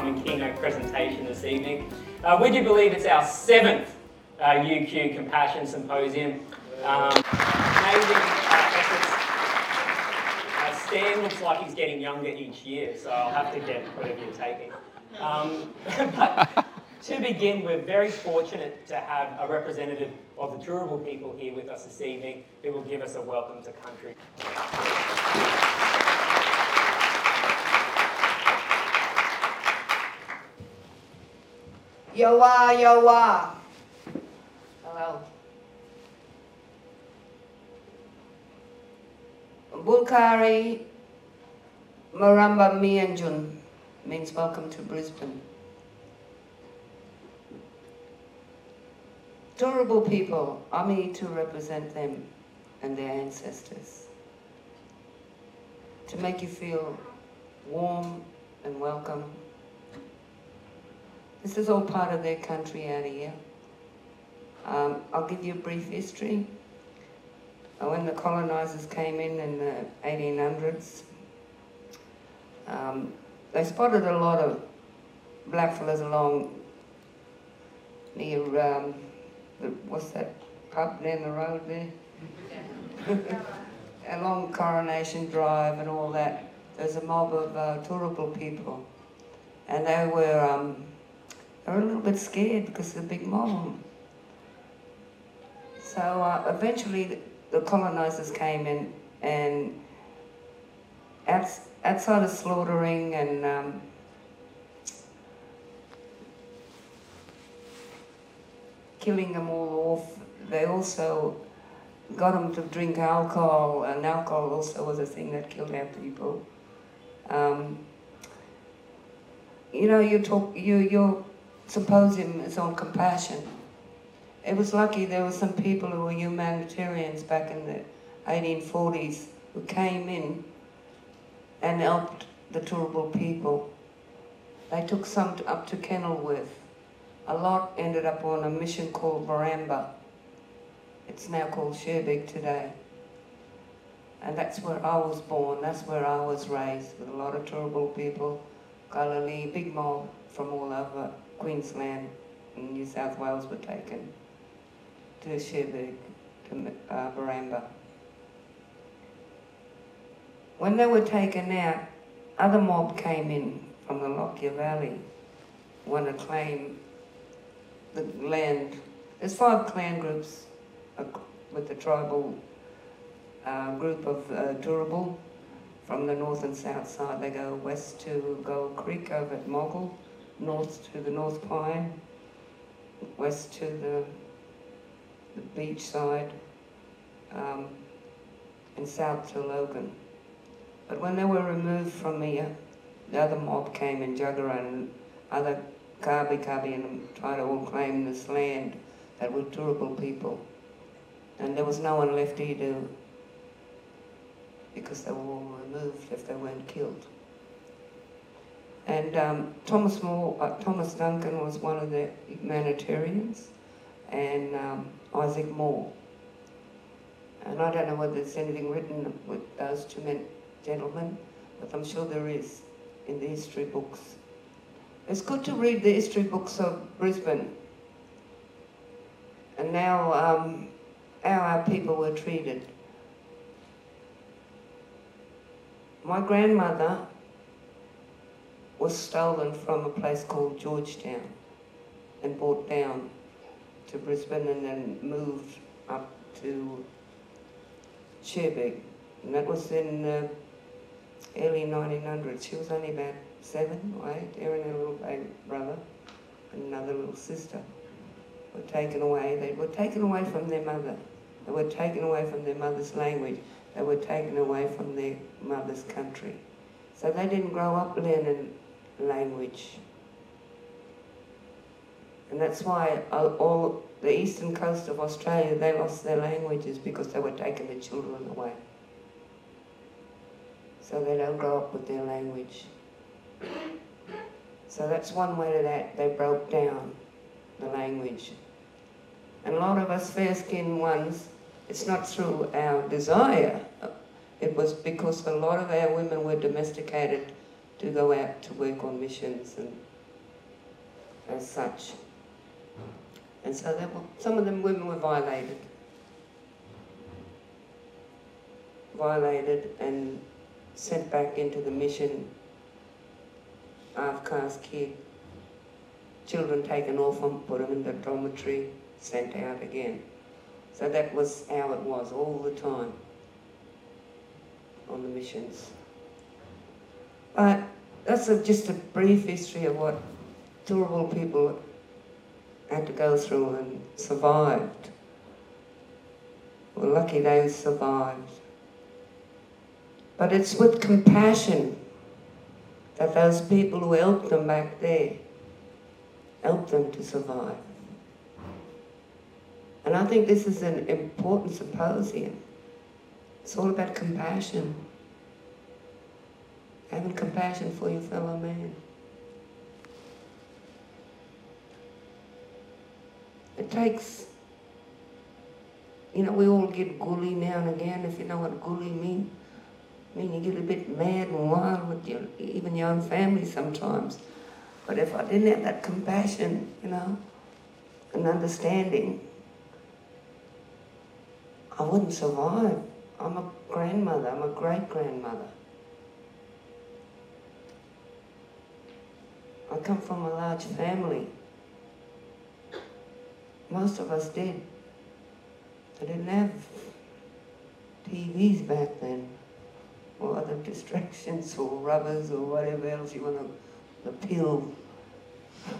upcoming keynote presentation this evening. Uh, would you believe it's our seventh uh, UQ Compassion Symposium? Um, amazing uh. Uh, Stan looks like he's getting younger each year, so I'll have to get whatever you're taking. Um, but to begin, we're very fortunate to have a representative of the Turrbal people here with us this evening who will give us a welcome to country. Yawa, yawa. Hello. Bulkari Maramba Mianjun means welcome to Brisbane. Turrbal people, I'm here to represent them and their ancestors. To make you feel warm and welcome this is all part of their country out here. Um, I'll give you a brief history. Uh, when the colonisers came in in the 1800s, um, they spotted a lot of blackfellas along near, um, the, what's that pub down the road there? along Coronation Drive and all that. There's a mob of uh, Turrbal people, and they were um, were a little bit scared because of the big mob. So uh, eventually the, the colonizers came in and outside of slaughtering and um, killing them all off, they also got them to drink alcohol, and alcohol also was a thing that killed our people. Um, you know, you talk, you, you're symposium is on compassion. It was lucky there were some people who were humanitarians back in the 1840s who came in and helped the Turrbal people. They took some up to Kenilworth. A lot ended up on a mission called Barambah. It's now called Cherbourg today. And that's where I was born, that's where I was raised, with a lot of Turrbal people, Galilee, big mob from all over Queensland and New South Wales were taken to Cherbourg, to uh, Barambah. When they were taken out, other mob came in from the Lockyer Valley, want to claim the land. There's five clan groups with the tribal uh, group of uh, Turrbal from the north and south side. They go west to Gold Creek over at Moggill, north to the North Pine, west to the, the beach side, um, and south to Logan. But when they were removed from here, the other mob came in Juggerah and other Kabi Kabi and tried to all claim this land that were Turrbal people. And there was no one left to, because they were all removed if they weren't killed. And um, Thomas More, uh, Thomas Duncan was one of the humanitarians, and um, Isaac Moore. And I don't know whether there's anything written with those two men, gentlemen, but I'm sure there is in the history books. It's good to read the history books of Brisbane and now um, how our people were treated. My grandmother was stolen from a place called Georgetown and brought down to Brisbane and then moved up to Cherbourg. And that was in the early 1900s. She was only about seven or eight. Her and her little baby brother and another little sister were taken away. They were taken away from their mother. They were taken away from their mother's language. They were taken away from their mother's country. So they didn't grow up learning language. And that's why all the eastern coast of Australia, they lost their languages because they were taking the children away. So they don't grow up with their language. So that's one way that. They broke down the language. And a lot of us fair-skinned ones, it's not through our desire. It was because a lot of our women were domesticated to go out to work on missions and as such. And so were, some of them women were violated. Violated and sent back into the mission, half-caste kid. Children taken off them, put them in the dormitory, sent out again. So that was how it was all the time on the missions. But that's a, just a brief history of what Turrbal people had to go through and survived. We're lucky they survived. But it's with compassion that those people who helped them back there helped them to survive. And I think this is an important symposium. It's all about compassion. Having compassion for your fellow man. It takes, you know, we all get gully now and again, if you know what gully means. I mean, you get a bit mad and wild with your, even your own family sometimes. But if I didn't have that compassion, you know, and understanding, I wouldn't survive. I'm a grandmother, I'm a great grandmother. I come from a large family. Most of us did. They didn't have TVs back then, or other distractions, or rubbers, or whatever else you want to, the pill.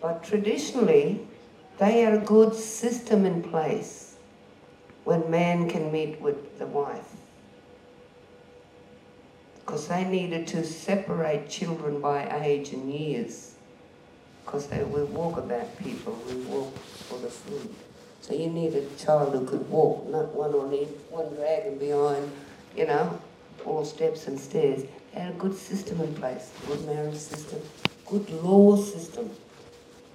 but traditionally, they had a good system in place when man can meet with the wife. Because they needed to separate children by age and years. Because they we walk about people, we walk for the food. So you need a child who could walk, not one on each, one dragging behind, you know, all steps and stairs. They had a good system in place, good marriage system, good law system.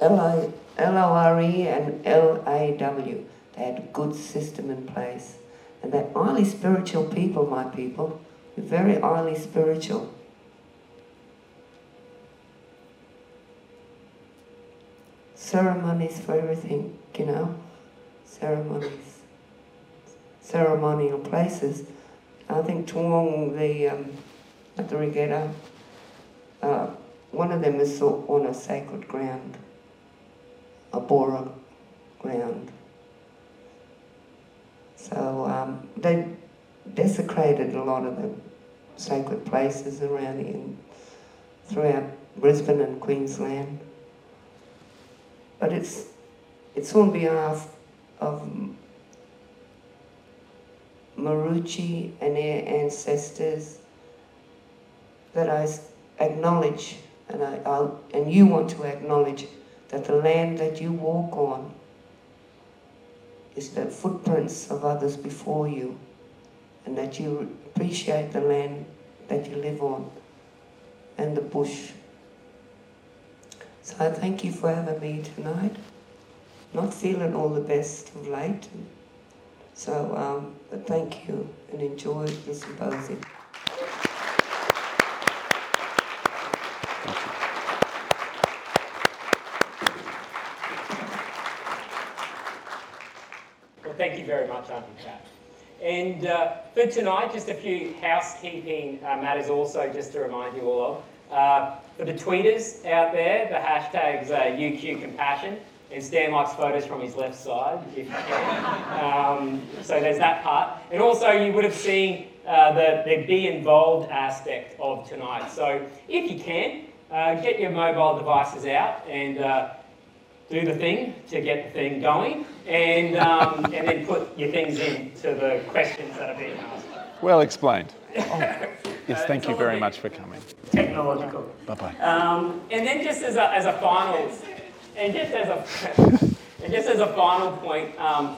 L-O-R-E and L-A-W. They had a good system in place. And they're highly spiritual people, my people. Very highly spiritual. Ceremonies for everything, you know? Ceremonies. Ceremonial places. I think Toowong, the, um, at the regatta, uh, one of them is on a sacred ground, a Bora ground. So um, they desecrated a lot of the sacred places around in, throughout Brisbane and Queensland. But it's, it's on behalf of Maruchi and their ancestors that I acknowledge, and, I, I'll, and you want to acknowledge that the land that you walk on is the footprints of others before you, and that you appreciate the land that you live on and the bush. So I thank you for having me tonight. Not feeling all the best of late. So, um, but thank you and enjoy the symposium. Well, thank you very much, Auntie Pat. And uh, for tonight, just a few housekeeping uh, matters also, just to remind you all of. Uh, for the tweeters out there, the hashtags uh, UQ Compassion, and Stan likes photos from his left side, if. Um, so there's that part. And also, you would have seen uh, the, the be involved aspect of tonight. So if you can, uh, get your mobile devices out and uh, do the thing to get the thing going, and, um, and then put your things in to the questions that are being asked. Well explained. Oh, yes, thank you very much for coming. Technological. Bye bye. Um, and then just as a, as a final, and just as a, and just as a final point, um,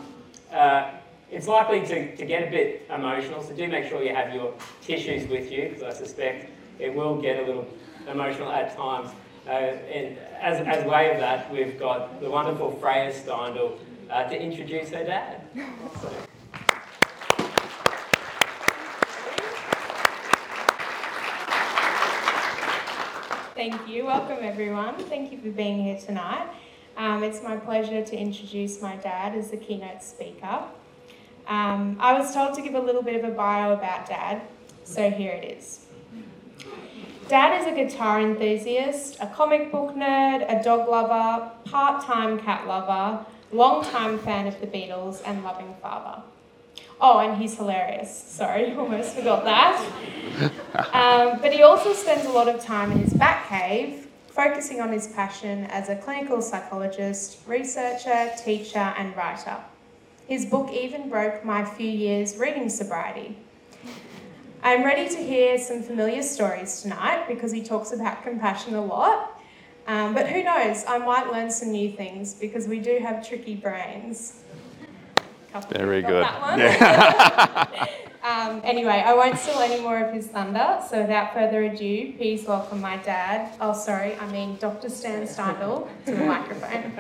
uh, it's likely to, to get a bit emotional, so do make sure you have your tissues with you, because I suspect it will get a little emotional at times. Uh, and as, as way of that, we've got the wonderful Freya Steindl uh, to introduce her dad. So, Thank you. Welcome, everyone. Thank you for being here tonight. Um, it's my pleasure to introduce my dad as the keynote speaker. Um, I was told to give a little bit of a bio about Dad, so here it is. Dad is a guitar enthusiast, a comic book nerd, a dog lover, part time cat lover, long time fan of the Beatles, and loving father. Oh, and he's hilarious. Sorry, almost forgot that. Um, but he also spends a lot of time in his back cave, focusing on his passion as a clinical psychologist, researcher, teacher, and writer. His book even broke my few years reading sobriety. I'm ready to hear some familiar stories tonight because he talks about compassion a lot. Um, but who knows, I might learn some new things because we do have tricky brains. Very good. that one. um, anyway, I won't steal any more of his thunder, so without further ado, please welcome my dad. Oh, sorry, I mean Dr. Stan Steindl to the microphone.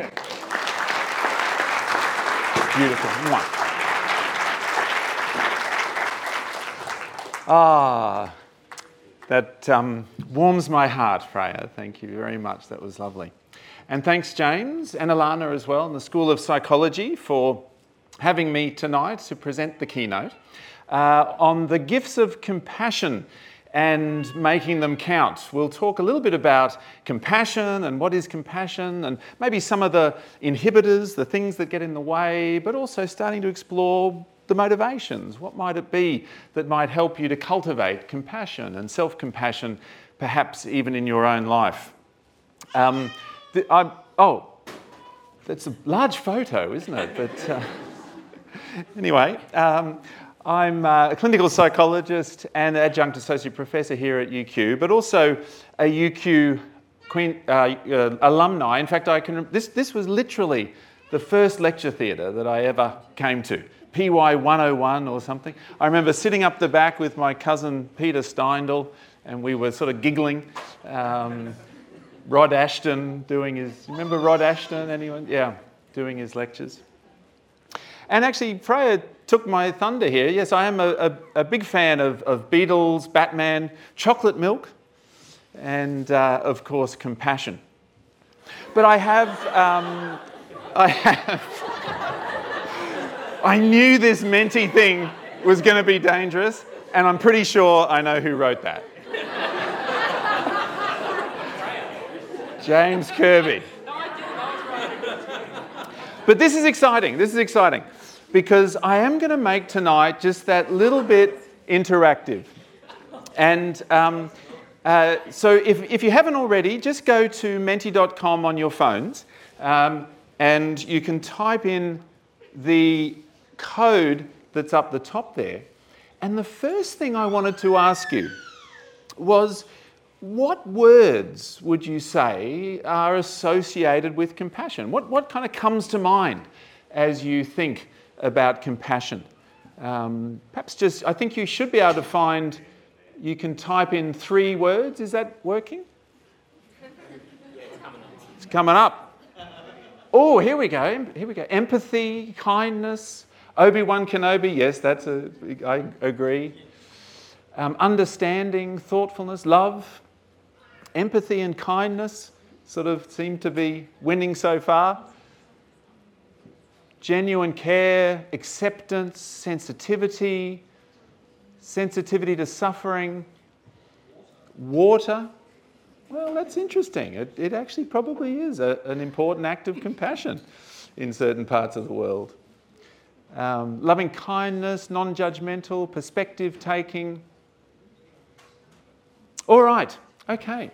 Beautiful. Mwah. Ah, that um, warms my heart, Freya. Thank you very much. That was lovely. And thanks, James and Alana as well, in the School of Psychology, for having me tonight to present the keynote uh, on the gifts of compassion and making them count. We'll talk a little bit about compassion and what is compassion, and maybe some of the inhibitors, the things that get in the way, but also starting to explore the motivations. What might it be that might help you to cultivate compassion and self compassion, perhaps even in your own life? Um, the, I, oh, that's a large photo, isn't it? But uh, anyway, um, I'm a clinical psychologist and adjunct associate professor here at UQ, but also a UQ Queen, uh, uh, alumni. In fact, I can. This this was literally the first lecture theatre that I ever came to. PY 101 or something. I remember sitting up the back with my cousin Peter Steindl, and we were sort of giggling. Um, Rod Ashton doing his. Remember Rod Ashton? Anyone? Yeah, doing his lectures. And actually, Freya took my thunder here. Yes, I am a, a, a big fan of, of, Beatles, Batman, chocolate milk, and uh, of course, compassion. But I have. Um, I have. I knew this Menti thing was going to be dangerous, and I'm pretty sure I know who wrote that. James Kirby. But this is exciting. This is exciting because I am going to make tonight just that little bit interactive. And um, uh, so if, if you haven't already, just go to menti.com on your phones um, and you can type in the code that's up the top there. And the first thing I wanted to ask you was what words would you say are associated with compassion? What, what kind of comes to mind as you think about compassion? Um, perhaps just, I think you should be able to find, you can type in three words. Is that working? It's coming up. Oh, here we go. Here we go. Empathy, kindness, Obi Wan Kenobi, yes, that's a, I agree. Um, understanding, thoughtfulness, love, empathy, and kindness sort of seem to be winning so far. Genuine care, acceptance, sensitivity, sensitivity to suffering, water. Well, that's interesting. It, it actually probably is a, an important act of compassion in certain parts of the world um, loving kindness, non judgmental, perspective taking. All right, okay.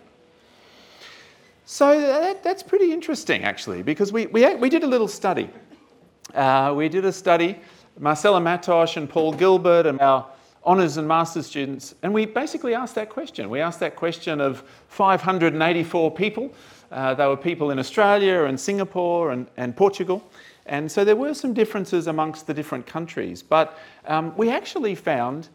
So that, that's pretty interesting, actually, because we, we, we did a little study. Uh, we did a study, Marcela Matos and Paul Gilbert and our honours and master's students, and we basically asked that question. We asked that question of 584 people. Uh, they were people in Australia and Singapore and, and Portugal. And so there were some differences amongst the different countries, but um, we actually found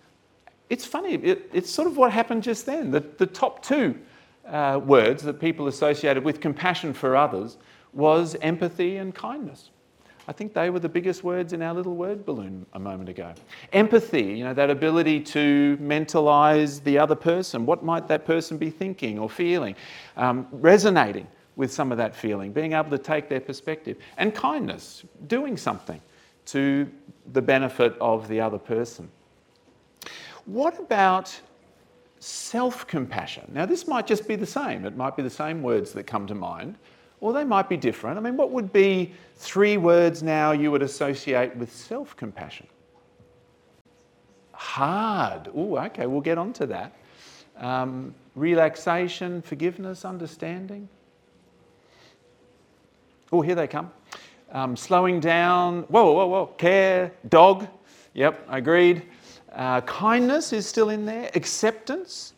it's funny, it, it's sort of what happened just then. The, the top two uh, words that people associated with compassion for others was empathy and kindness. I think they were the biggest words in our little word balloon a moment ago. Empathy, you know, that ability to mentalize the other person. What might that person be thinking or feeling? Um, resonating with some of that feeling, being able to take their perspective. And kindness, doing something to the benefit of the other person. What about self compassion? Now, this might just be the same. It might be the same words that come to mind, or they might be different. I mean, what would be three words now you would associate with self compassion? Hard. Oh, okay, we'll get on to that. Um, relaxation, forgiveness, understanding. Oh, here they come. Um, slowing down. Whoa, whoa, whoa. Care, dog. Yep, agreed. Uh, kindness is still in there. Acceptance.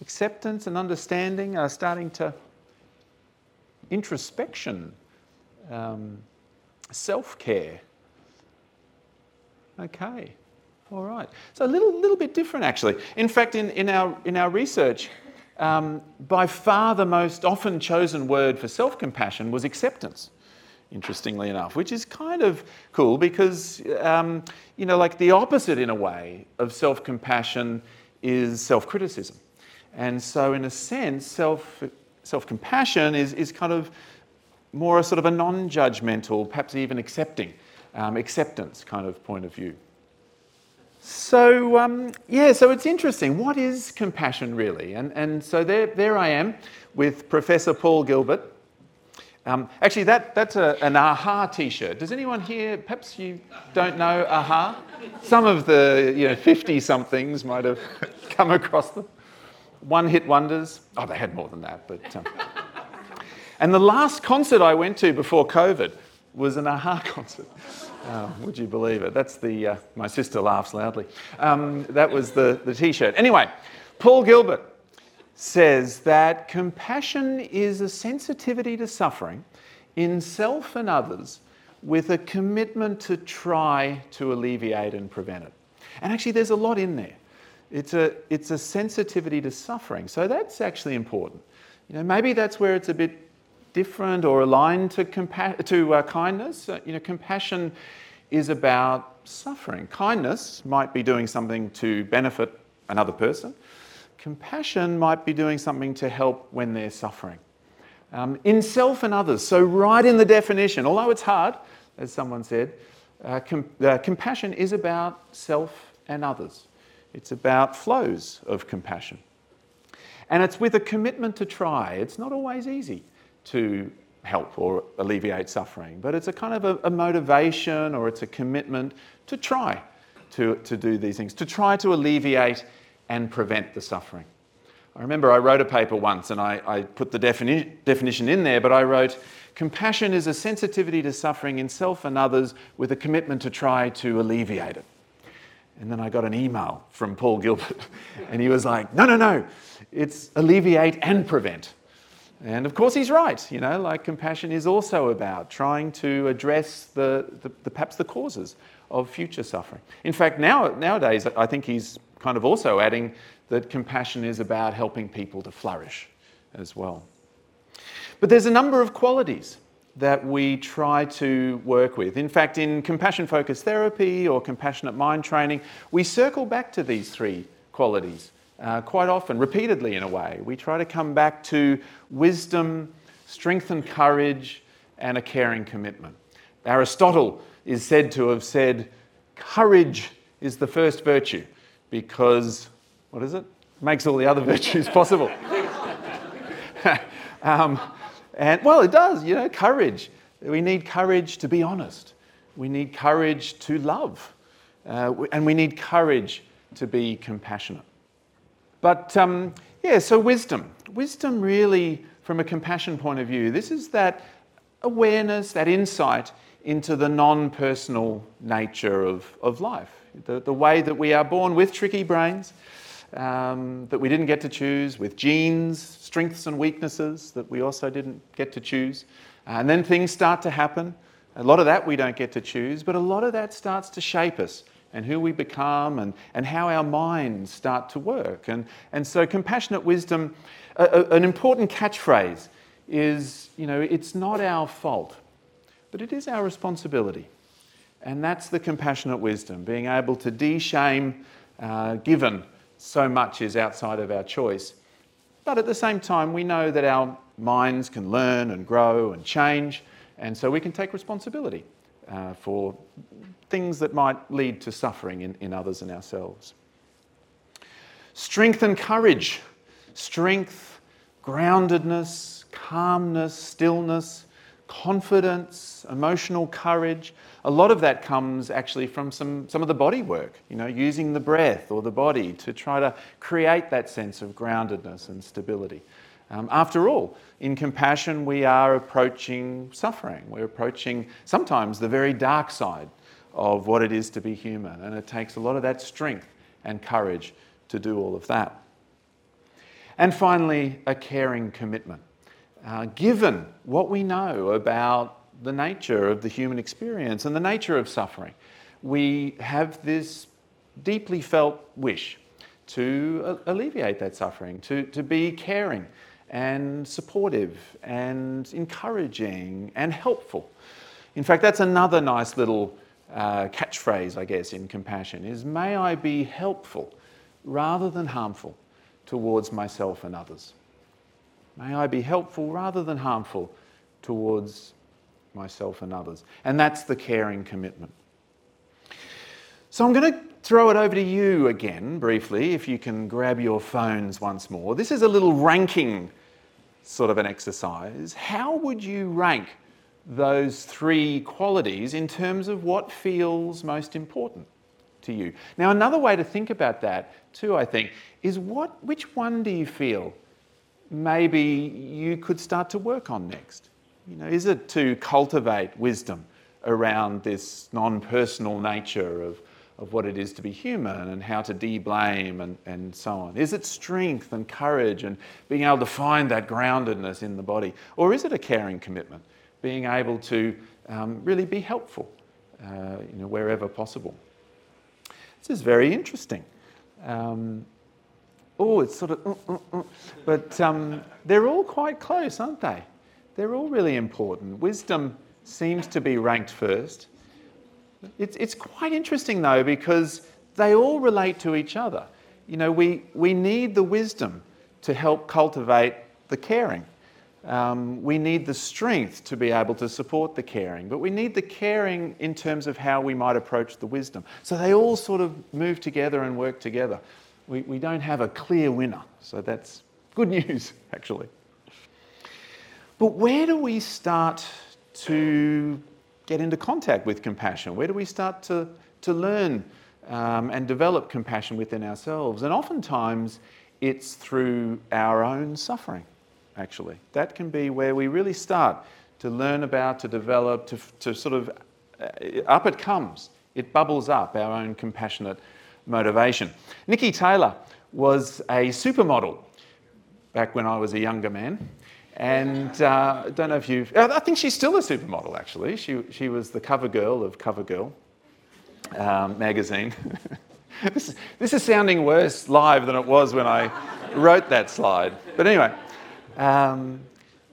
Acceptance and understanding are starting to introspection, um, self care. Okay, all right. So a little, little bit different actually. In fact, in, in, our, in our research, um, by far the most often chosen word for self compassion was acceptance, interestingly enough, which is kind of cool because, um, you know, like the opposite in a way of self compassion is self criticism. And so, in a sense, self self compassion is, is kind of more a sort of a non judgmental, perhaps even accepting, um, acceptance kind of point of view. So, um, yeah, so it's interesting. What is compassion really? And, and so there, there I am with Professor Paul Gilbert. Um, actually, that, that's a, an a-ha t shirt. Does anyone here, perhaps you don't know a-ha? Some of the you know, 50 somethings might have come across them one hit wonders. Oh, they had more than that, but. Um. and the last concert I went to before COVID was an a-ha concert. Oh, would you believe it? That's the. Uh, my sister laughs loudly. Um, that was the, the t shirt. Anyway, Paul Gilbert says that compassion is a sensitivity to suffering in self and others with a commitment to try to alleviate and prevent it. And actually, there's a lot in there. It's a, it's a sensitivity to suffering. So that's actually important. You know, maybe that's where it's a bit different or aligned to, compa- to uh, kindness. Uh, you know, compassion is about suffering. Kindness might be doing something to benefit another person. Compassion might be doing something to help when they're suffering. Um, in self and others. So, right in the definition, although it's hard, as someone said, uh, com- uh, compassion is about self and others. It's about flows of compassion. And it's with a commitment to try. It's not always easy to help or alleviate suffering, but it's a kind of a, a motivation or it's a commitment to try to, to do these things, to try to alleviate and prevent the suffering. I remember I wrote a paper once and I, I put the defini- definition in there, but I wrote compassion is a sensitivity to suffering in self and others with a commitment to try to alleviate it. And then I got an email from Paul Gilbert, and he was like, no, no, no, it's alleviate and prevent. And of course, he's right. You know, like compassion is also about trying to address the, the, the, perhaps the causes of future suffering. In fact, now, nowadays, I think he's kind of also adding that compassion is about helping people to flourish as well. But there's a number of qualities that we try to work with. In fact, in compassion focused therapy or compassionate mind training, we circle back to these three qualities uh, quite often, repeatedly in a way. We try to come back to wisdom, strength and courage, and a caring commitment. Aristotle is said to have said, Courage is the first virtue because, what is it? Makes all the other virtues possible. um, and well, it does, you know, courage. We need courage to be honest. We need courage to love. Uh, and we need courage to be compassionate. But um, yeah, so wisdom. Wisdom really, from a compassion point of view, this is that awareness, that insight into the non personal nature of, of life. The, the way that we are born with tricky brains, um, that we didn't get to choose, with genes, strengths and weaknesses that we also didn't get to choose. And then things start to happen. A lot of that we don't get to choose, but a lot of that starts to shape us and who we become and, and how our minds start to work. And, and so, compassionate wisdom, a, a, an important catchphrase is you know, it's not our fault but it is our responsibility. And that's the compassionate wisdom, being able to de shame, uh, given so much is outside of our choice. But at the same time, we know that our minds can learn and grow and change, and so we can take responsibility uh, for things that might lead to suffering in, in others and ourselves. Strength and courage. Strength, groundedness, calmness, stillness, confidence, emotional courage. A lot of that comes actually from some, some of the body work, you know, using the breath or the body to try to create that sense of groundedness and stability. Um, after all, in compassion, we are approaching suffering. We're approaching sometimes the very dark side of what it is to be human, and it takes a lot of that strength and courage to do all of that. And finally, a caring commitment. Uh, given what we know about the nature of the human experience and the nature of suffering, we have this deeply felt wish to uh, alleviate that suffering, to, to be caring and supportive and encouraging and helpful. In fact, that's another nice little uh, catchphrase, I guess, in compassion is may I be helpful rather than harmful towards myself and others. May I be helpful rather than harmful towards myself and others. And that's the caring commitment. So I'm going to throw it over to you again briefly, if you can grab your phones once more. This is a little ranking sort of an exercise. How would you rank those three qualities in terms of what feels most important to you? Now, another way to think about that, too, I think, is what, which one do you feel maybe you could start to work on next? You know, is it to cultivate wisdom around this non personal nature of, of what it is to be human and how to de blame and, and so on? Is it strength and courage and being able to find that groundedness in the body? Or is it a caring commitment, being able to um, really be helpful uh, you know, wherever possible? This is very interesting. Um, oh, it's sort of, uh, uh, but um, they're all quite close, aren't they? They're all really important. Wisdom seems to be ranked first. It's, it's quite interesting though because they all relate to each other. You know, we, we need the wisdom to help cultivate the caring. Um, we need the strength to be able to support the caring, but we need the caring in terms of how we might approach the wisdom. So they all sort of move together and work together. We, we don't have a clear winner, so that's good news, actually. But where do we start to get into contact with compassion? Where do we start to, to learn um, and develop compassion within ourselves? And oftentimes it's through our own suffering, actually. That can be where we really start to learn about, to develop, to, to sort of uh, up it comes. It bubbles up our own compassionate motivation. Niki Taylor was a supermodel back when I was a younger man. And uh, I don't know if you've, I think she's still a supermodel actually. She, she was the cover girl of CoverGirl um, magazine. this, is, this is sounding worse live than it was when I wrote that slide. But anyway, um,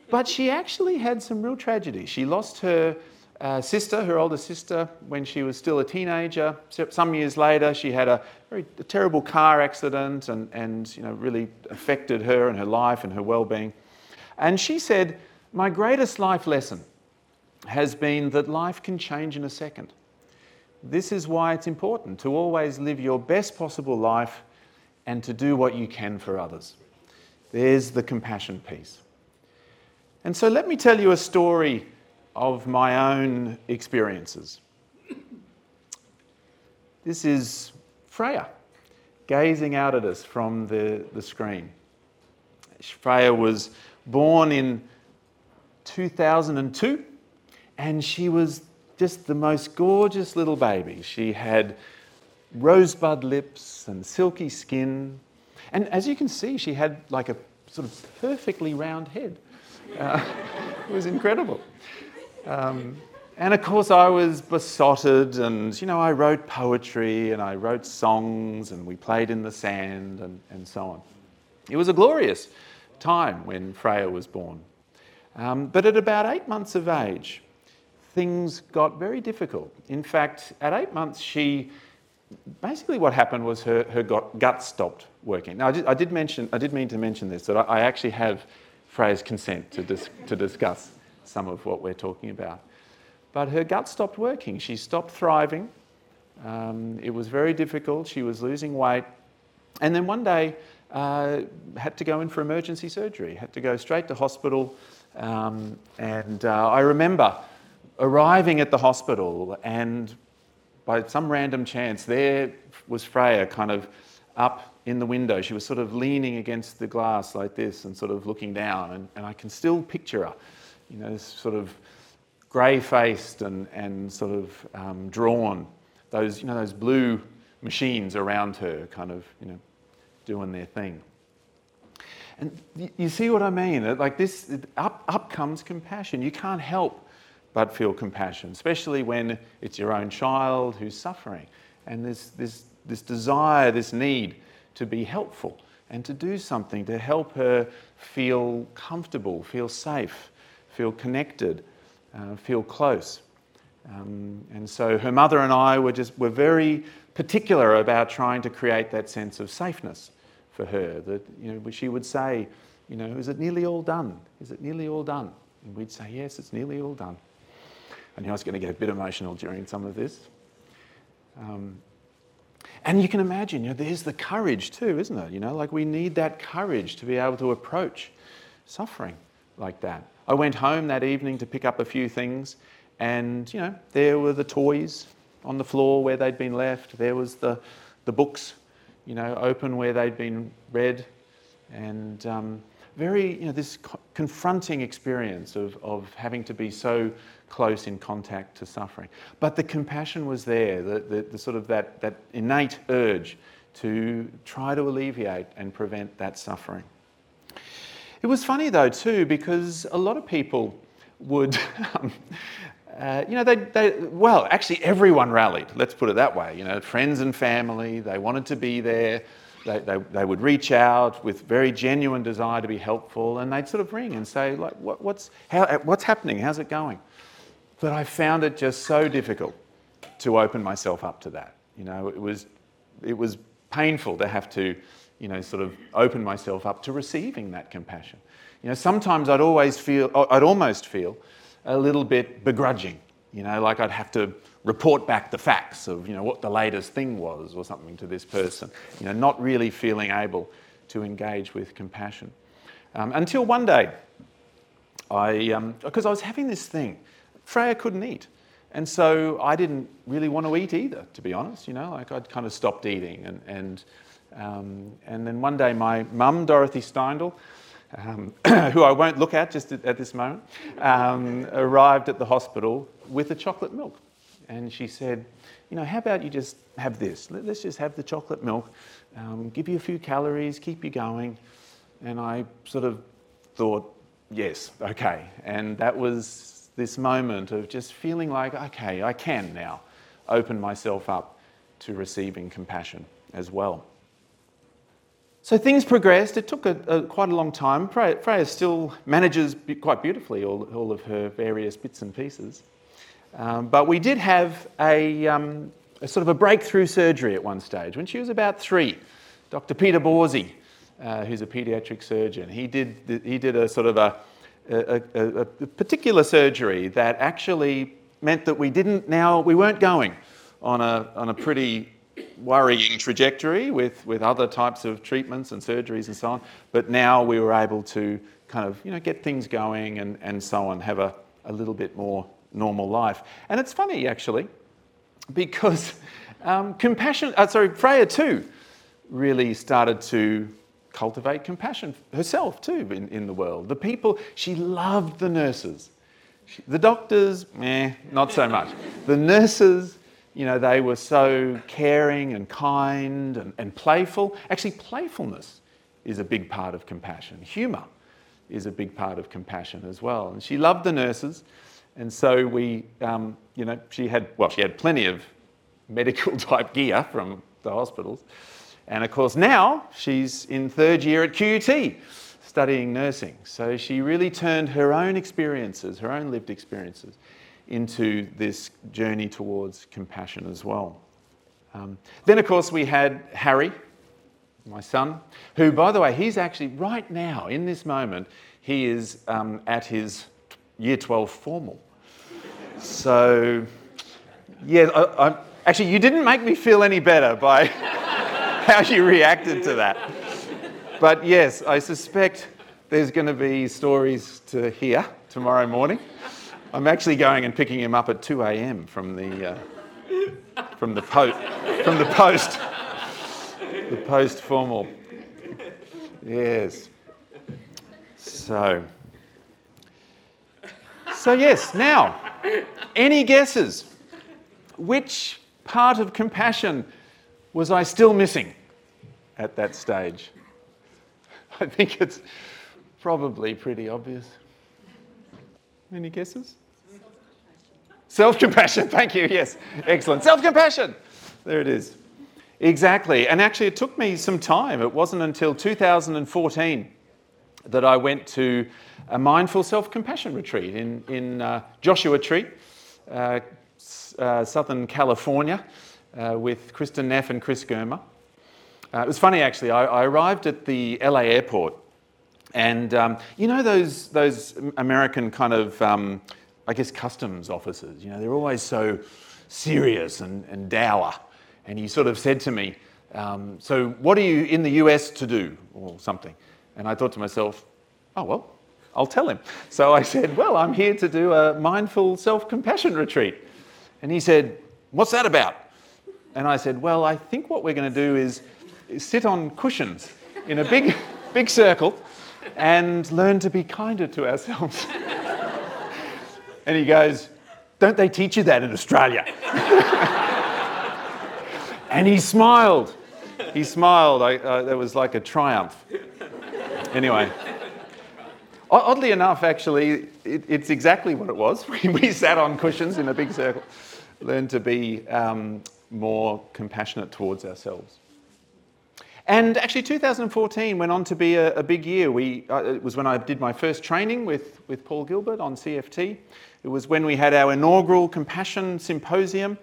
but she actually had some real tragedy. She lost her uh, sister, her older sister, when she was still a teenager. Some years later, she had a very a terrible car accident and, and you know, really affected her and her life and her well-being. And she said, My greatest life lesson has been that life can change in a second. This is why it's important to always live your best possible life and to do what you can for others. There's the compassion piece. And so let me tell you a story of my own experiences. This is Freya gazing out at us from the, the screen. Freya was born in 2002, and she was just the most gorgeous little baby. She had rosebud lips and silky skin. And as you can see, she had like a sort of perfectly round head. Uh, it was incredible. Um, and of course, I was besotted, and you know, I wrote poetry and I wrote songs, and we played in the sand and, and so on. It was a glorious time when Freya was born. Um, but at about eight months of age, things got very difficult. In fact, at eight months, she basically what happened was her, her gut stopped working. Now, I did, I did, mention, I did mean to mention this, that I, I actually have Freya's consent to, dis, to discuss some of what we're talking about. But her gut stopped working. She stopped thriving. Um, it was very difficult. She was losing weight. And then one day, uh, had to go in for emergency surgery, had to go straight to hospital. Um, and uh, I remember arriving at the hospital, and by some random chance, there was Freya kind of up in the window. She was sort of leaning against the glass like this and sort of looking down. And, and I can still picture her, you know, sort of grey faced and, and sort of um, drawn. Those, you know, those blue machines around her kind of, you know, doing their thing. And you see what I mean? Like this, up, up comes compassion. You can't help but feel compassion, especially when it's your own child who's suffering. And there's this, this desire, this need to be helpful and to do something to help her feel comfortable, feel safe, feel connected, uh, feel close. Um, and so her mother and I were just were very particular about trying to create that sense of safeness for her. That you know, she would say, you know, is it nearly all done? Is it nearly all done? And we'd say, yes, it's nearly all done. I I was going to get a bit emotional during some of this. Um, and you can imagine, you know, there's the courage too, isn't it? You know, like we need that courage to be able to approach suffering like that. I went home that evening to pick up a few things, and you know, there were the toys on the floor where they'd been left. There was the, the books, you know, open where they'd been read, and um, very, you know, this co- confronting experience of, of having to be so close in contact to suffering. But the compassion was there, the, the, the, sort of that, that innate urge to try to alleviate and prevent that suffering. It was funny though, too, because a lot of people would, um, uh, you know, they, they, well, actually everyone rallied, let's put it that way. You know, friends and family, they wanted to be there. They, they, they would reach out with very genuine desire to be helpful, and they'd sort of ring and say, like, what, what's, how, what's happening? How's it going? But I found it just so difficult to open myself up to that. You know, it was, it was painful to have to, you know, sort of open myself up to receiving that compassion. You know, sometimes I'd always feel, I'd almost feel a little bit begrudging. You know, like I'd have to report back the facts of, you know, what the latest thing was or something to this person. You know, not really feeling able to engage with compassion. Um, until one day, I, because um, I was having this thing Freya couldn't eat. And so I didn't really want to eat either, to be honest. You know, like I'd kind of stopped eating. And, and, um, and then one day, my mum, Dorothy Steindl, um, who I won't look at just at, this moment, um, arrived at the hospital with a chocolate milk. And she said, You know, how about you just have this? Let's just have the chocolate milk, um, give you a few calories, keep you going. And I sort of thought, Yes, okay. And that was this moment of just feeling like, okay, I can now open myself up to receiving compassion as well. So things progressed. It took a, a, quite a long time. Freya, Freya still manages quite beautifully all, all, of her various bits and pieces. Um, but we did have a, um, a, sort of a breakthrough surgery at one stage. When she was about three, Dr. Peter Borzi, uh, who's a paediatric surgeon, he did, he did a sort of a, a, a particular surgery that actually meant that we didn't now, we weren't going on a, on a pretty worrying trajectory with, with other types of treatments and surgeries and so on. But now we were able to kind of you know, get things going and, and so on, have a, a little bit more normal life. And it's funny actually, because um, compassion, uh, sorry, Freya too really started to cultivate compassion herself too in, in the world. The people, she loved the nurses. She, the doctors, eh, not so much. The nurses, you know, they were so caring and kind and, and playful. Actually, playfulness is a big part of compassion. Humour is a big part of compassion as well. And she loved the nurses. And so we, um, you know, she had, well, she had plenty of medical type gear from the hospitals. And of course, now she's in third year at QUT studying nursing. So she really turned her own experiences, her own lived experiences, into this journey towards compassion as well. Um, then, of course, we had Harry, my son, who, by the way, he's actually right now, in this moment, he is um, at his year 12 formal. So, yeah, I, I, actually, you didn't make me feel any better by how you reacted to that. But yes, I suspect there's going to be stories to hear tomorrow morning. I'm actually going and picking him up at 2 a.m. from the, uh, from the, po- from the post, the post formal. Yes. So, so yes. Now, any guesses? Which part of compassion was I still missing at that stage? I think it's probably pretty obvious. Any guesses? Self compassion, thank you, yes, excellent. Self compassion, there it is. Exactly, and actually, it took me some time. It wasn't until 2014 that I went to a mindful self compassion retreat in, in uh, Joshua Tree, uh, uh, Southern California, uh, with Kristin Neff and Chris Germer. Uh, it was funny actually, I, I, arrived at the LA airport, and um, you know those, those American kind of, um, I guess, customs officers, you know, they're always so serious and, and dour. And he sort of said to me, um, So, what are you in the US to do? or something. And I thought to myself, Oh, well, I'll tell him. So I said, Well, I'm here to do a mindful self compassion retreat. And he said, What's that about? And I said, Well, I think what we're going to do is sit on cushions in a big, big circle and learn to be kinder to ourselves. and he goes, Don't they teach you that in Australia? and he smiled. He smiled. I, uh, that was like a triumph. Anyway, oddly enough, actually, it, it's exactly what it was. We, we, sat on cushions in a big circle, learned to be um, more compassionate towards ourselves. And actually, 2014 went on to be a, a big year. We, uh, it was when I did my first training with, with Paul Gilbert on CFT. It was when we had our inaugural Compassion Symposium.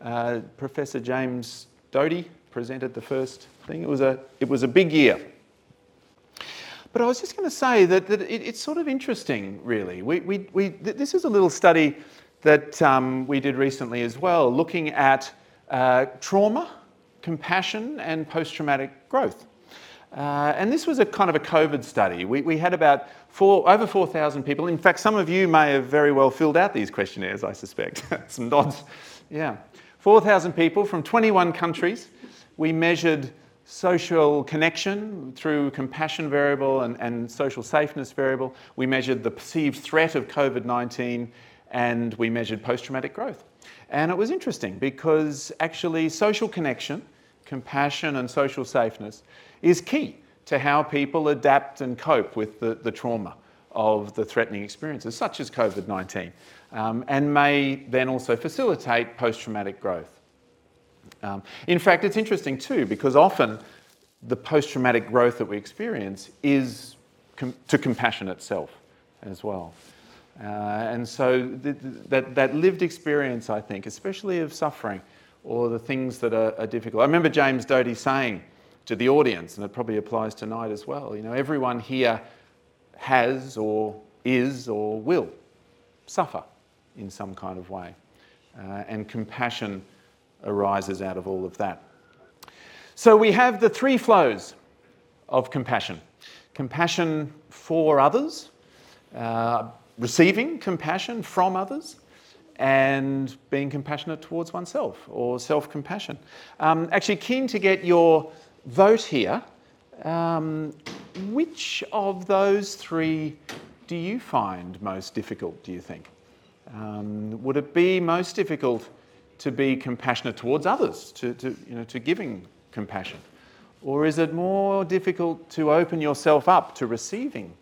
Uh, Professor James Doty presented the first thing. It was a, it was a big year. But I was just going to say that, that it, it's sort of interesting, really. We, we, we, this is a little study that um, we did recently as well, looking at uh, trauma compassion and post traumatic growth. Uh, and this was a kind of a COVID study. We, we had about four, over 4,000 people. In fact, some of you may have very well filled out these questionnaires, I suspect. Some nods. Yeah. 4,000 people from 21 countries. We measured social connection through compassion variable and, and social safeness variable. We measured the perceived threat of COVID 19 and we measured post traumatic growth. And it was interesting because actually social connection, compassion, and social safeness is key to how people adapt and cope with the, the trauma of the threatening experiences, such as COVID 19, um, and may then also facilitate post traumatic growth. Um, in fact, it's interesting too, because often the post traumatic growth that we experience is com- to compassion itself as well. Uh, and so th- that, that lived experience, I think, especially of suffering or the things that are, are, difficult. I remember James Doty saying to the audience, and it probably applies tonight as well, you know, everyone here has or is or will suffer in some kind of way. Uh, and compassion arises out of all of that. So we have the three flows of compassion compassion for others, uh, receiving compassion from others and being compassionate towards oneself or self compassion. Um, actually, keen to get your vote here. Um, which of those three do you find most difficult, do you think? Um, would it be most difficult to be compassionate towards others, to, to, you know, to giving compassion? Or is it more difficult to open yourself up to receiving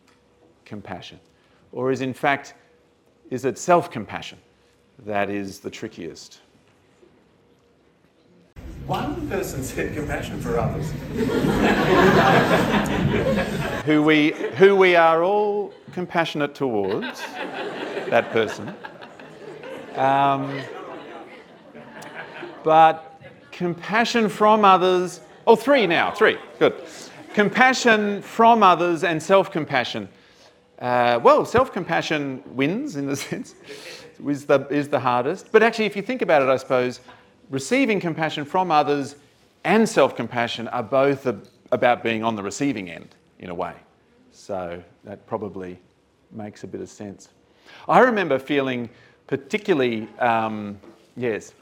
compassion? Or is in fact, is it self compassion that is the trickiest? One person said compassion for others. who, we, who we are all compassionate towards, that person. Um, but compassion from others, oh, three now, three, good. Compassion from others and self compassion. Uh, well, self compassion wins in the sense, is the, is the hardest. But actually, if you think about it, I suppose, receiving compassion from others and self compassion are both a, about being on the receiving end in a way. So that probably makes a bit of sense. I remember feeling particularly, um, yes,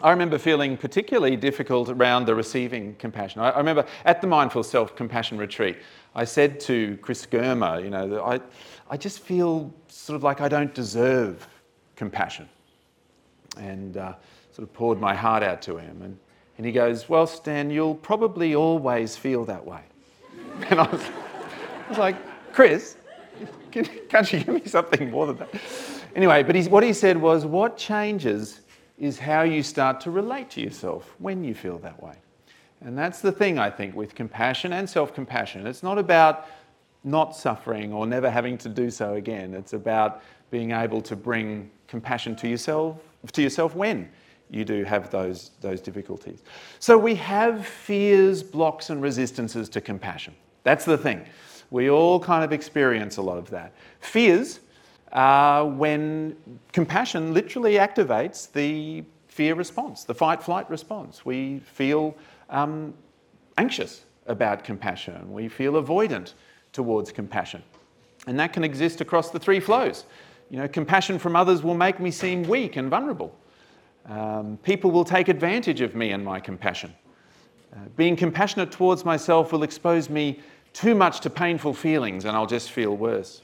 I remember feeling particularly difficult around the receiving compassion. I, I remember at the Mindful Self Compassion Retreat, I said to Chris Germer, you know, I, I just feel sort of like I don't deserve compassion. And uh, sort of poured my heart out to him. And, and he goes, Well, Stan, you'll probably always feel that way. And I was, I was like, Chris, can, can't you give me something more than that? Anyway, but what he said was, What changes is how you start to relate to yourself when you feel that way. And that's the thing, I think, with compassion and self compassion. It's not about not suffering or never having to do so again. It's about being able to bring compassion to yourself, to yourself when you do have those, those difficulties. So we have fears, blocks, and resistances to compassion. That's the thing. We all kind of experience a lot of that. Fears are when compassion literally activates the fear response, the fight flight response. We feel um, anxious about compassion, we feel avoidant towards compassion. And that can exist across the three flows. You know, compassion from others will make me seem weak and vulnerable. Um, people will take advantage of me and my compassion. Uh, being compassionate towards myself will expose me too much to painful feelings and I'll just feel worse.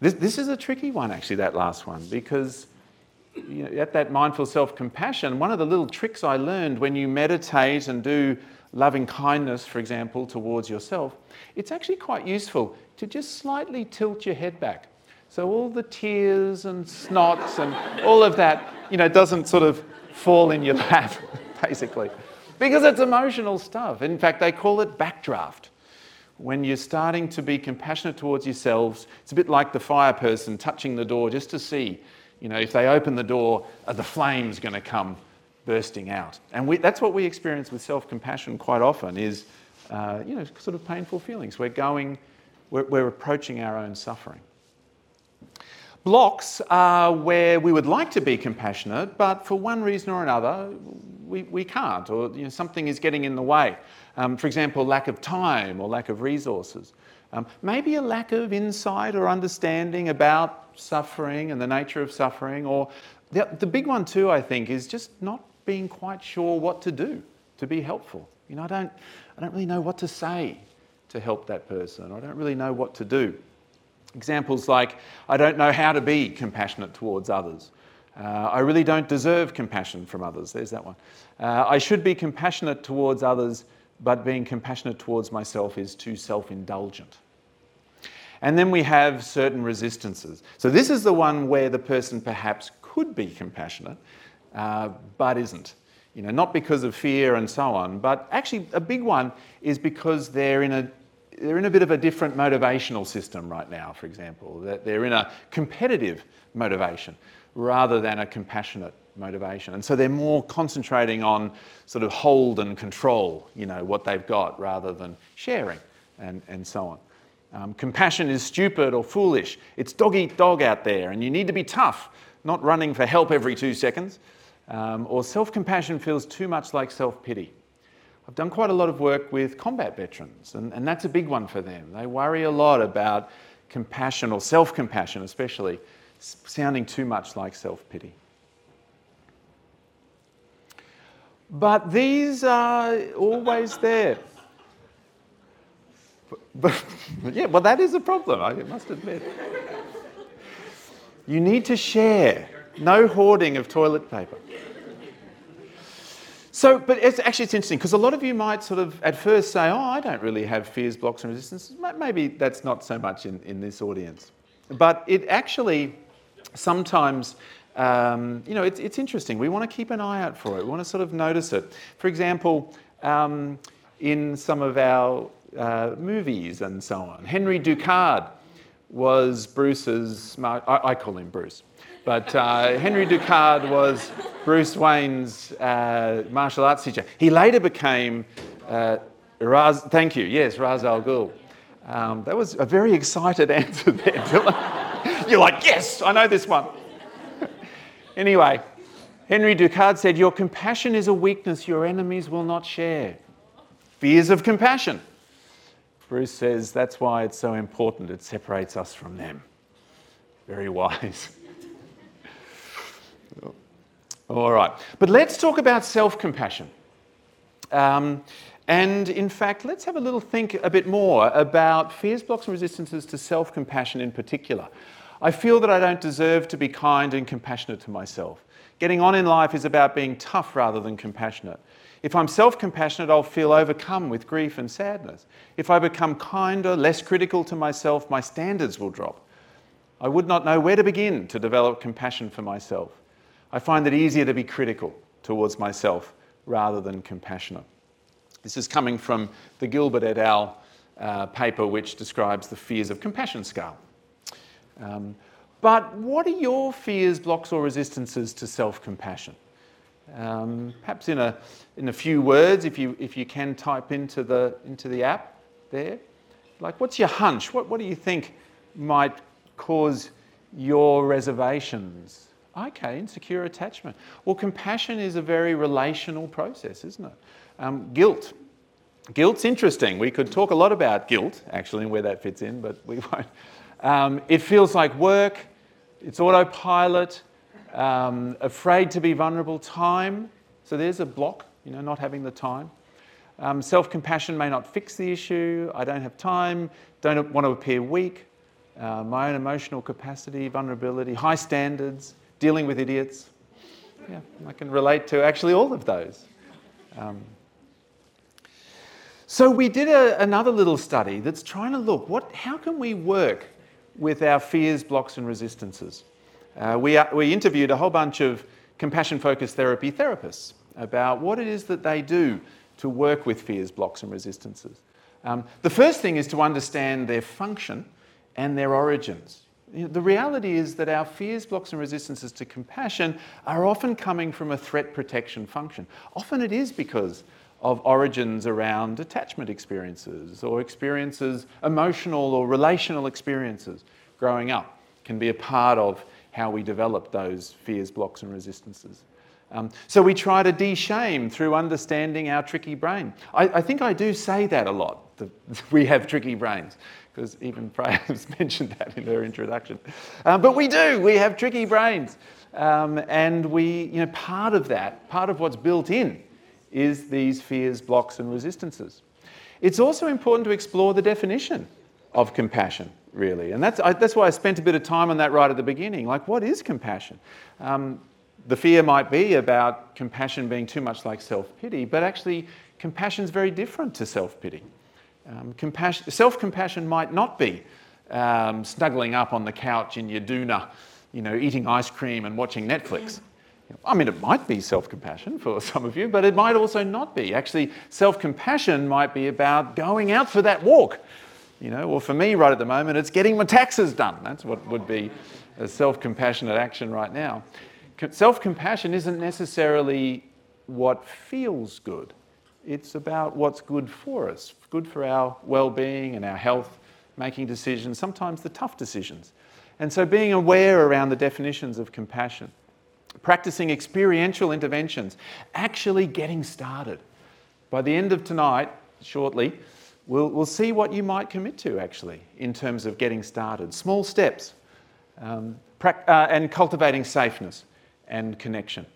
This, this is a tricky one, actually, that last one, because you know, at that mindful self compassion, one of the little tricks I learned when you meditate and do loving kindness, for example, towards yourself, it's actually quite useful to just slightly tilt your head back. So all the tears and snots and all of that, you know, doesn't sort of fall in your lap, basically, because it's emotional stuff. In fact, they call it backdraft. When you're starting to be compassionate towards yourselves, it's a bit like the fire person touching the door just to see, you know, if they open the door, are the flames going to come bursting out? And we, that's what we experience with self-compassion quite often is, uh, you know, sort of painful feelings. We're going, we're, we're approaching our own suffering. Blocks are where we would like to be compassionate, but for one reason or another, we, we can't, or you know, something is getting in the way. Um, for example, lack of time or lack of resources. Um, maybe a lack of insight or understanding about suffering and the nature of suffering, or the, the big one too, I think, is just not being quite sure what to do to be helpful. You know, I don't, I don't really know what to say to help that person. I don't really know what to do. Examples like, I don't know how to be compassionate towards others. Uh, I really don't deserve compassion from others. There's that one. Uh, I should be compassionate towards others, but being compassionate towards myself is too self indulgent. And then we have certain resistances. So, this is the one where the person perhaps could be compassionate, uh, but isn't. You know, not because of fear and so on, but actually, a big one is because they're in a they're in a bit of a different motivational system right now, for example. That they're in a competitive motivation rather than a compassionate motivation. And so they're more concentrating on sort of hold and control, you know, what they've got rather than sharing and, and so on. Um, compassion is stupid or foolish. It's dog eat dog out there, and you need to be tough, not running for help every two seconds. Um, or self compassion feels too much like self pity. I've done quite a lot of work with combat veterans, and, and that's a big one for them. They worry a lot about compassion or self compassion, especially, sounding too much like self pity. But these are always there. But, but, yeah, well, that is a problem, I must admit. You need to share, no hoarding of toilet paper. So, but it's actually it's interesting because a lot of you might sort of at first say, "Oh, I don't really have fears, blocks, and resistances." Maybe that's not so much in, in this audience, but it actually sometimes, um, you know, it's, it's interesting. We want to keep an eye out for it. We want to sort of notice it. For example, um, in some of our uh, movies and so on, Henry Ducard was Bruce's, I, I call him Bruce, but uh, Henry Ducard was Bruce Wayne's uh, martial arts teacher. He later became uh, Raz, thank you, yes, Ra's al Ghul. Um, that was a very excited answer there, You're like, yes, I know this one. Anyway, Henry Ducard said, Your compassion is a weakness your enemies will not share. Fears of compassion. Bruce says that's why it's so important, it separates us from them. Very wise. All right, but let's talk about self compassion. Um, and in fact, let's have a little think a bit more about fears, blocks, and resistances to self compassion in particular. I feel that I don't deserve to be kind and compassionate to myself. Getting on in life is about being tough rather than compassionate. If I'm self compassionate, I'll feel overcome with grief and sadness. If I become kinder, less critical to myself, my standards will drop. I would not know where to begin to develop compassion for myself. I find it easier to be critical towards myself rather than compassionate. This is coming from the Gilbert et al. Uh, paper, which describes the fears of compassion scale. Um, but what are your fears, blocks, or resistances to self compassion? Um, perhaps in a, in a few words, if you, if you can type into the, into the app there. Like, what's your hunch? What, what do you think might cause your reservations? Okay, insecure attachment. Well, compassion is a very relational process, isn't it? Um, guilt. Guilt's interesting. We could talk a lot about guilt, actually, and where that fits in, but we won't. Um, it feels like work, it's autopilot, um, afraid to be vulnerable, time. So there's a block, you know, not having the time. Um, Self compassion may not fix the issue. I don't have time, don't want to appear weak. Uh, my own emotional capacity, vulnerability, high standards, dealing with idiots. Yeah, I can relate to actually all of those. Um, so we did a, another little study that's trying to look what, how can we work with our fears, blocks, and resistances. Uh, we, uh, we interviewed a whole bunch of compassion focused therapy therapists about what it is that they do to work with fears, blocks, and resistances. Um, the first thing is to understand their function and their origins. The reality is that our fears, blocks, and resistances to compassion are often coming from a threat protection function. Often it is because of origins around attachment experiences or experiences, emotional or relational experiences growing up, can be a part of how we develop those fears, blocks, and resistances. Um, so we try to de-shame through understanding our tricky brain. I, I think I do say that a lot. That we have tricky brains, because even has mentioned that in her introduction. Um, but we do. We have tricky brains, um, and we, you know, part of that, part of what's built in, is these fears, blocks, and resistances. It's also important to explore the definition of compassion, really. And that's, I, that's why I spent a bit of time on that right at the beginning. Like, what is compassion? Um, the fear might be about compassion being too much like self pity, but actually, compassion is very different to self pity. Um, self compassion might not be um, snuggling up on the couch in your doona, you know, eating ice cream and watching Netflix. I mean, it might be self compassion for some of you, but it might also not be. Actually, self compassion might be about going out for that walk. You know, or for me right at the moment, it's getting my taxes done. That's what would be a self compassionate action right now. Self compassion isn't necessarily what feels good, it's about what's good for us, good for our well being and our health, making decisions, sometimes the tough decisions. And so being aware around the definitions of compassion practicing experiential interventions, actually getting started. By the end of tonight, shortly, we'll, we'll see what you might commit to actually in terms of getting started. Small steps um, pra- uh, and cultivating safeness and connection.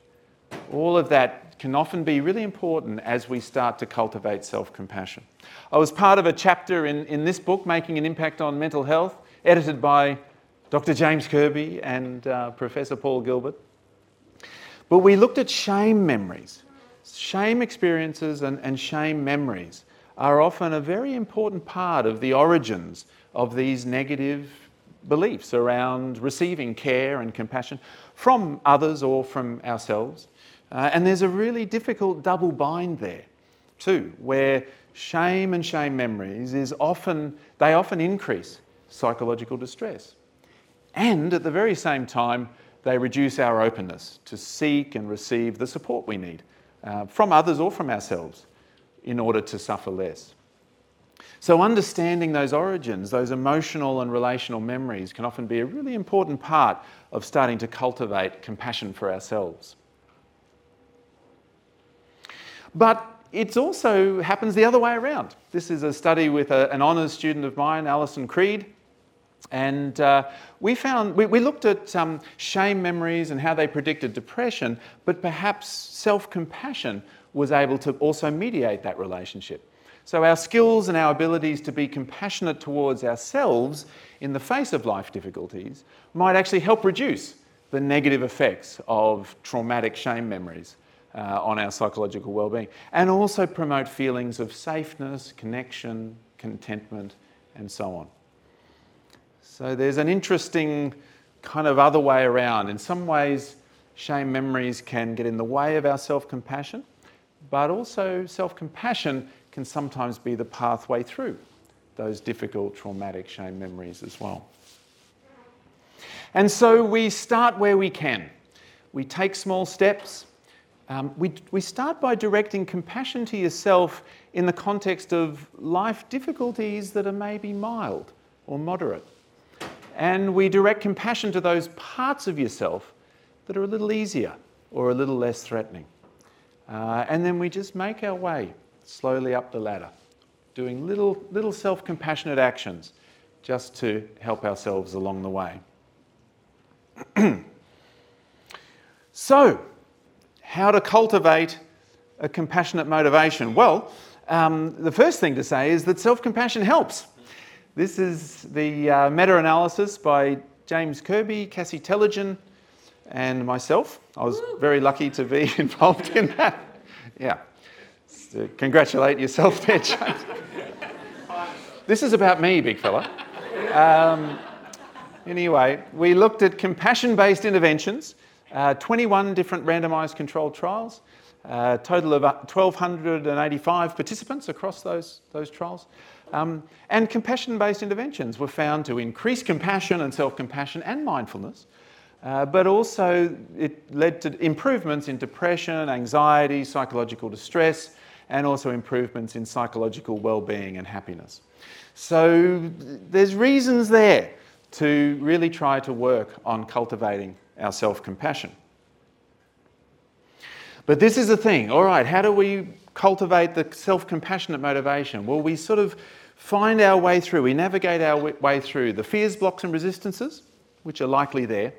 All of that can often be really important as we start to cultivate self compassion. I was part of a chapter in, in this book, Making an Impact on Mental Health, edited by Dr. James Kirby and uh, Professor Paul Gilbert. But we looked at shame memories. Shame experiences and, and shame memories are often a very important part of the origins of these negative beliefs around receiving care and compassion from others or from ourselves. Uh, and there's a really difficult double bind there, too, where shame and shame memories is often, they often increase psychological distress. And at the very same time, they reduce our openness to seek and receive the support we need uh, from others or from ourselves in order to suffer less. So, understanding those origins, those emotional and relational memories, can often be a really important part of starting to cultivate compassion for ourselves. But it also happens the other way around. This is a study with a, an honours student of mine, Alison Creed, and uh, we found we, we looked at um, shame memories and how they predicted depression, but perhaps self-compassion was able to also mediate that relationship. So our skills and our abilities to be compassionate towards ourselves in the face of life difficulties might actually help reduce the negative effects of traumatic shame memories uh, on our psychological well-being and also promote feelings of safeness, connection, contentment and so on. So there's an interesting kind of other way around. In some ways, shame memories can get in the way of our self compassion, but also self compassion can sometimes be the pathway through those difficult traumatic shame memories as well. And so we start where we can. We take small steps. Um, we, we start by directing compassion to yourself in the context of life difficulties that are maybe mild or moderate. And we direct compassion to those parts of yourself that are a little easier or a little less threatening. Uh, and then we just make our way slowly up the ladder, doing little, little self compassionate actions just to help ourselves along the way. so, how to cultivate a compassionate motivation? Well, um, the first thing to say is that self compassion helps. This is the uh, meta analysis by James Kirby, Cassie Tellegen, and myself. I was very lucky to be involved in that. Yeah. So congratulate yourself there, James. this is about me, big fella. Um, anyway, we looked at compassion based interventions, uh, 21 different randomized controlled trials, a uh, total of 1,285 participants across those, those trials. Um, and compassion based interventions were found to increase compassion and self compassion and mindfulness, uh, but also it led to improvements in depression, anxiety, psychological distress, and also improvements in psychological well being and happiness. So there's reasons there to really try to work on cultivating our self compassion. But this is the thing, all right, how do we cultivate the self compassionate motivation? Well, we sort of find our way through, we navigate our way through the fears, blocks, and resistances, which are likely there,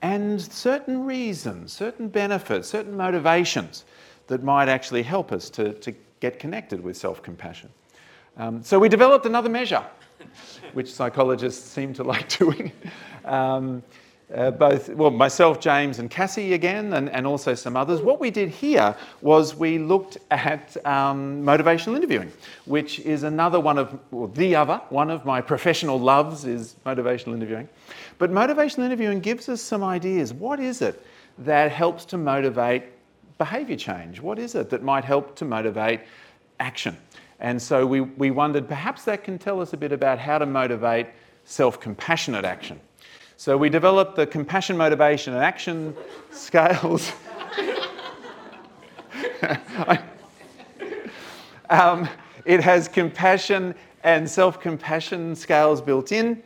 and certain reasons, certain benefits, certain motivations that might actually help us to, to get connected with self compassion. Um, so we developed another measure, which psychologists seem to like doing. Um, uh, both, well, myself, James, and Cassie again, and, and also some others. What we did here was we looked at um, motivational interviewing, which is another one of, well, the other, one of my professional loves is motivational interviewing. But motivational interviewing gives us some ideas. What is it that helps to motivate behaviour change? What is it that might help to motivate action? And so we, we wondered perhaps that can tell us a bit about how to motivate self compassionate action. So we developed the compassion, motivation, and action scales. um, it has compassion and self compassion scales built in.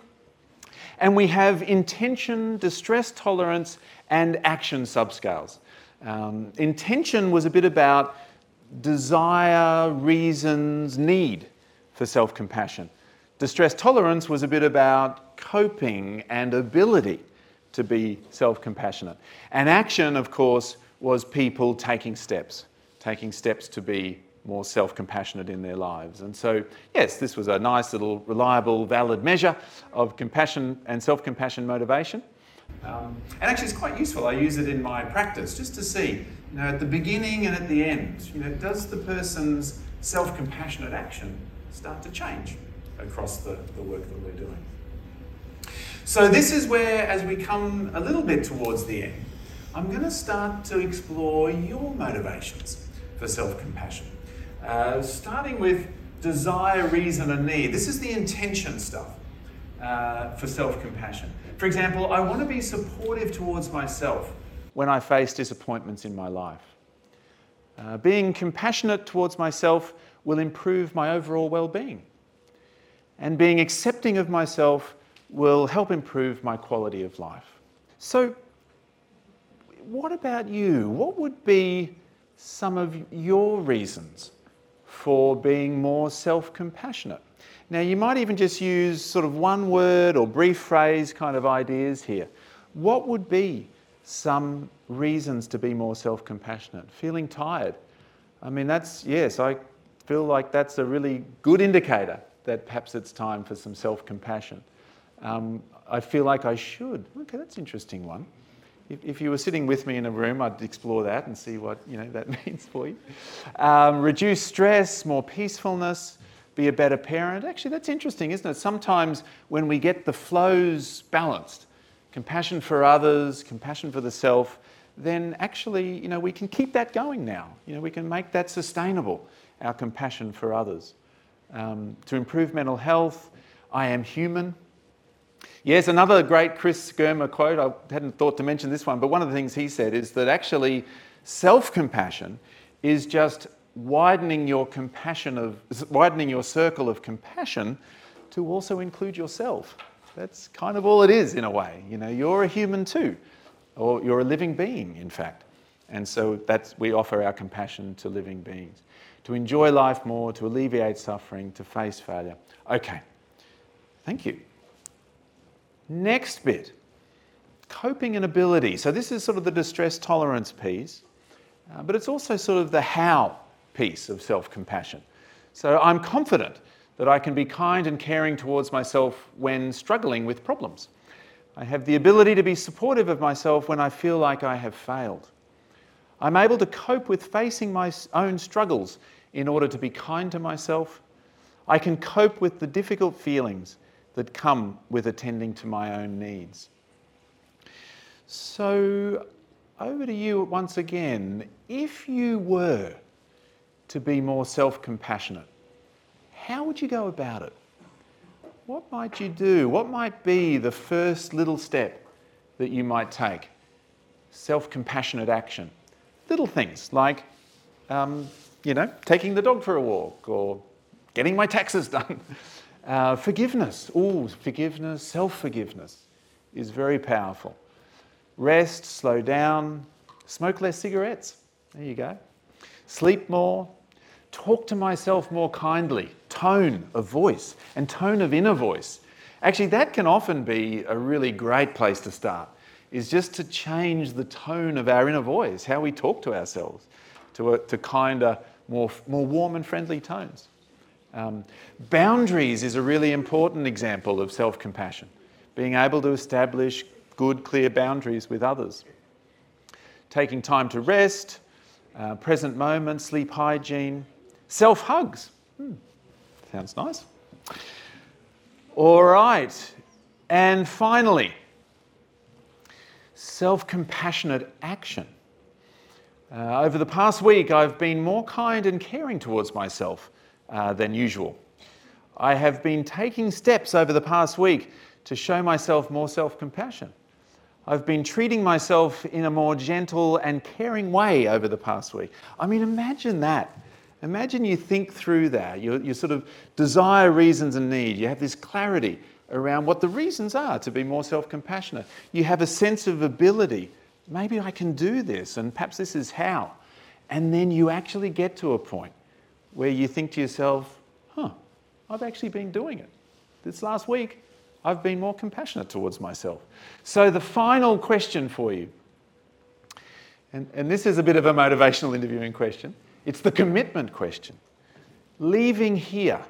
And we have intention, distress tolerance, and action subscales. Um, intention was a bit about desire, reasons, need for self compassion. Distress tolerance was a bit about coping and ability to be self compassionate. And action, of course, was people taking steps, taking steps to be more self compassionate in their lives. And so, yes, this was a nice little reliable, valid measure of compassion and self compassion motivation. Um, and actually, it's quite useful. I use it in my practice just to see, you know, at the beginning and at the end, you know, does the person's self compassionate action start to change? Across the, the work that we're doing. So, this is where, as we come a little bit towards the end, I'm going to start to explore your motivations for self compassion. Uh, starting with desire, reason, and need. This is the intention stuff. uh, for self compassion. For example, I want to be supportive towards myself when I face disappointments in my life. Uh, being compassionate towards myself will improve my overall well being. And being accepting of myself will help improve my quality of life. So, what about you? What would be some of your reasons for being more self compassionate? Now, you might even just use sort of one word or brief phrase kind of ideas here. What would be some reasons to be more self compassionate? Feeling tired. I mean, that's, yes, I feel like that's a really good indicator that perhaps it's time for some self compassion. Um, I feel like I should. Okay, that's interesting one. If, if, you were sitting with me in a room, I'd explore that and see what you know that means for you. Um, reduce stress, more peacefulness, be a better parent. Actually, that's interesting, isn't it? Sometimes when we get the flows balanced, compassion for others, compassion for the self, then actually, you know, we can keep that going now. You know, we can make that sustainable, our compassion for others. Um, to improve mental health, I am human. Yes, another great Chris Germer quote, I hadn't thought to mention this one, but one of the things he said is that actually self compassion is just widening your compassion of widening your circle of compassion to also include yourself. That's kind of all it is in a way. You know, you're a human too, or you're a living being, in fact. And so that's we offer our compassion to living beings. To enjoy life more, to alleviate suffering, to face failure. Okay. Thank you. Next bit coping and ability. So, this is sort of the distress tolerance piece, uh, but it's also sort of the how piece of self compassion. So, I'm confident that I can be kind and caring towards myself when struggling with problems. I have the ability to be supportive of myself when I feel like I have failed. I'm able to cope with facing my own struggles in order to be kind to myself. I can cope with the difficult feelings that come with attending to my own needs. So, over to you once again. If you were to be more self compassionate, how would you go about it? What might you do? What might be the first little step that you might take? Self compassionate action. Little things like, um, you know, taking the dog for a walk or getting my taxes done. Uh, forgiveness. Oh, forgiveness, self forgiveness is very powerful. Rest, slow down, smoke less cigarettes. There you go. Sleep more, talk to myself more kindly, tone of voice and tone of inner voice. Actually, that can often be a really great place to start, is just to change the tone of our inner voice, how we talk to ourselves, to, a, to kinder, more, more warm and friendly tones. Um, boundaries is a really important example of self compassion, being able to establish good, clear boundaries with others. Taking time to rest, uh, present moment, sleep hygiene, self hugs. Hmm. Sounds nice. All right. And finally, self compassionate action. Uh, over the past week, I've been more kind and caring towards myself uh, than usual. I have been taking steps over the past week to show myself more self compassion. I've been treating myself in a more gentle and caring way over the past week. I mean, imagine that. Imagine you think through that. You, sort of desire reasons and need. You have this clarity around what the reasons are to be more self compassionate. You have a sense of ability. Maybe I can do this, and perhaps this is how. And then you actually get to a point where you think to yourself, huh, I've actually been doing it. This last week, I've been more compassionate towards myself. So, the final question for you, and, and this is a bit of a motivational interviewing question, it's the commitment question. Leaving here,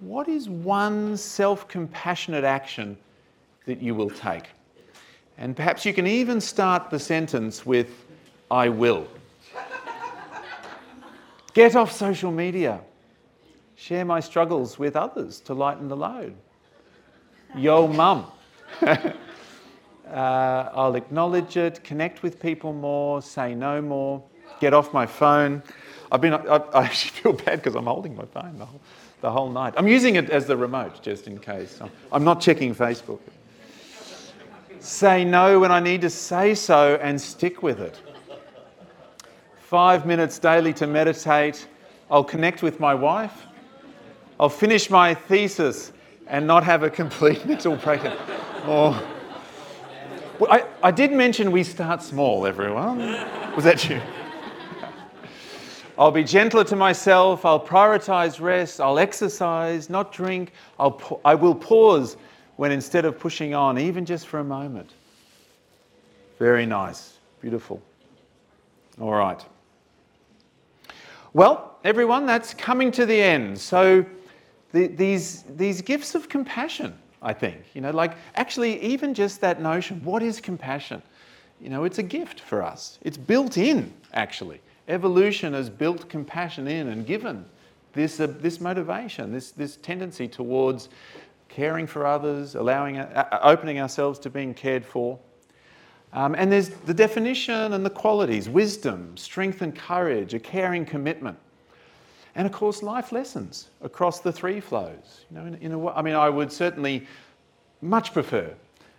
what is one self compassionate action that you will take? And perhaps you can even start the sentence with, I will. Get off social media. Share my struggles with others to lighten the load. Yo, mum. uh, I'll acknowledge it, connect with people more, say no more, get off my phone. I've been, I, I actually feel bad because I'm holding my phone the whole, the whole night. I'm using it as the remote just in case. I'm, I'm not checking Facebook. Say no when I need to say so and stick with it. Five minutes daily to meditate. I'll connect with my wife. I'll finish my thesis and not have a complete mental breakdown. Well, I, I did mention we start small, everyone. Was that you? I'll be gentler to myself. I'll prioritize rest. I'll exercise, not drink. I'll, I will pause when instead of pushing on, even just for a moment. Very nice. Beautiful. All right. Well, everyone, that's coming to the end. So, the, these, these gifts of compassion, I think, you know, like actually, even just that notion what is compassion? You know, it's a gift for us. It's built in, actually. Evolution has built compassion in and given this, uh, this motivation, this, this tendency towards caring for others, allowing, uh, opening ourselves to being cared for. Um, and there's the definition and the qualities wisdom, strength and courage, a caring commitment. And of course, life lessons across the three flows. You know, in, in a, I mean, I would certainly much prefer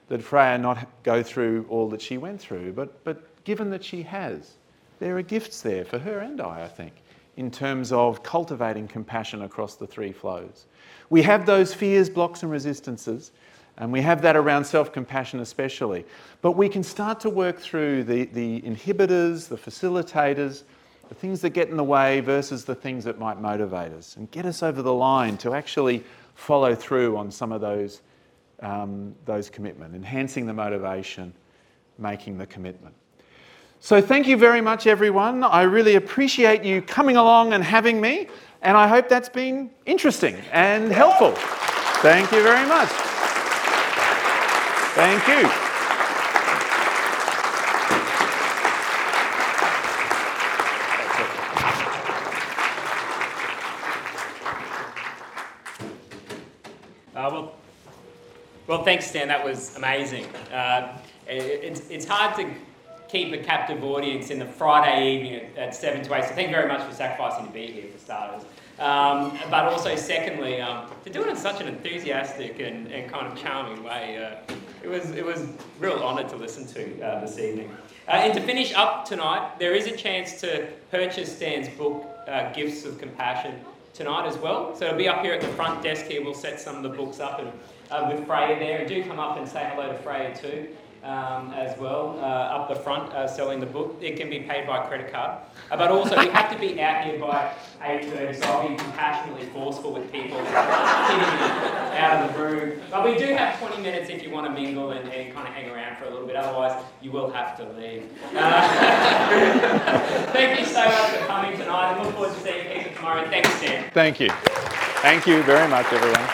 that Freya not go through all that she went through, but, but given that she has, there are gifts there for her and I, I think, in terms of cultivating compassion across the three flows. We have those fears, blocks, and resistances, and we have that around self compassion especially. But we can start to work through the, the inhibitors, the facilitators, the things that get in the way versus the things that might motivate us and get us over the line to actually follow through on some of those, um, those commitment, enhancing the motivation, making the commitment. So, thank you very much, everyone. I really appreciate you coming along and having me, and I hope that's been interesting and helpful. Thank you very much. Thank you. Uh, well, well, thanks, Stan. That was amazing. Uh, it, it's, it's hard to keep a captive audience in the Friday evening at, at 7 to 8, so thank you very much for sacrificing to be here, for starters. Um, but also, secondly, um, to do it in such an enthusiastic and, and kind of charming way. Uh, it was, it was real honour to listen to uh, this evening. Uh, and to finish up tonight, there is a chance to purchase Stan's book, uh, Gifts of Compassion, tonight as well. So it'll be up here at the front desk here. We'll set some of the books up and, uh, with Freya there. And do come up and say hello to Freya too. Um, as well, uh, up the front, uh, selling the book. It can be paid by credit card. Uh, but also, we have to be out here by 8.30, so I'll be compassionately forceful with people out of the room. But we do have 20 minutes if you want to mingle and, and kind of hang around for a little bit. Otherwise, you will have to leave. Uh, thank you so much for coming tonight. I look forward to seeing you tomorrow. Thanks, Dan. Thank you. Thank you very much, everyone.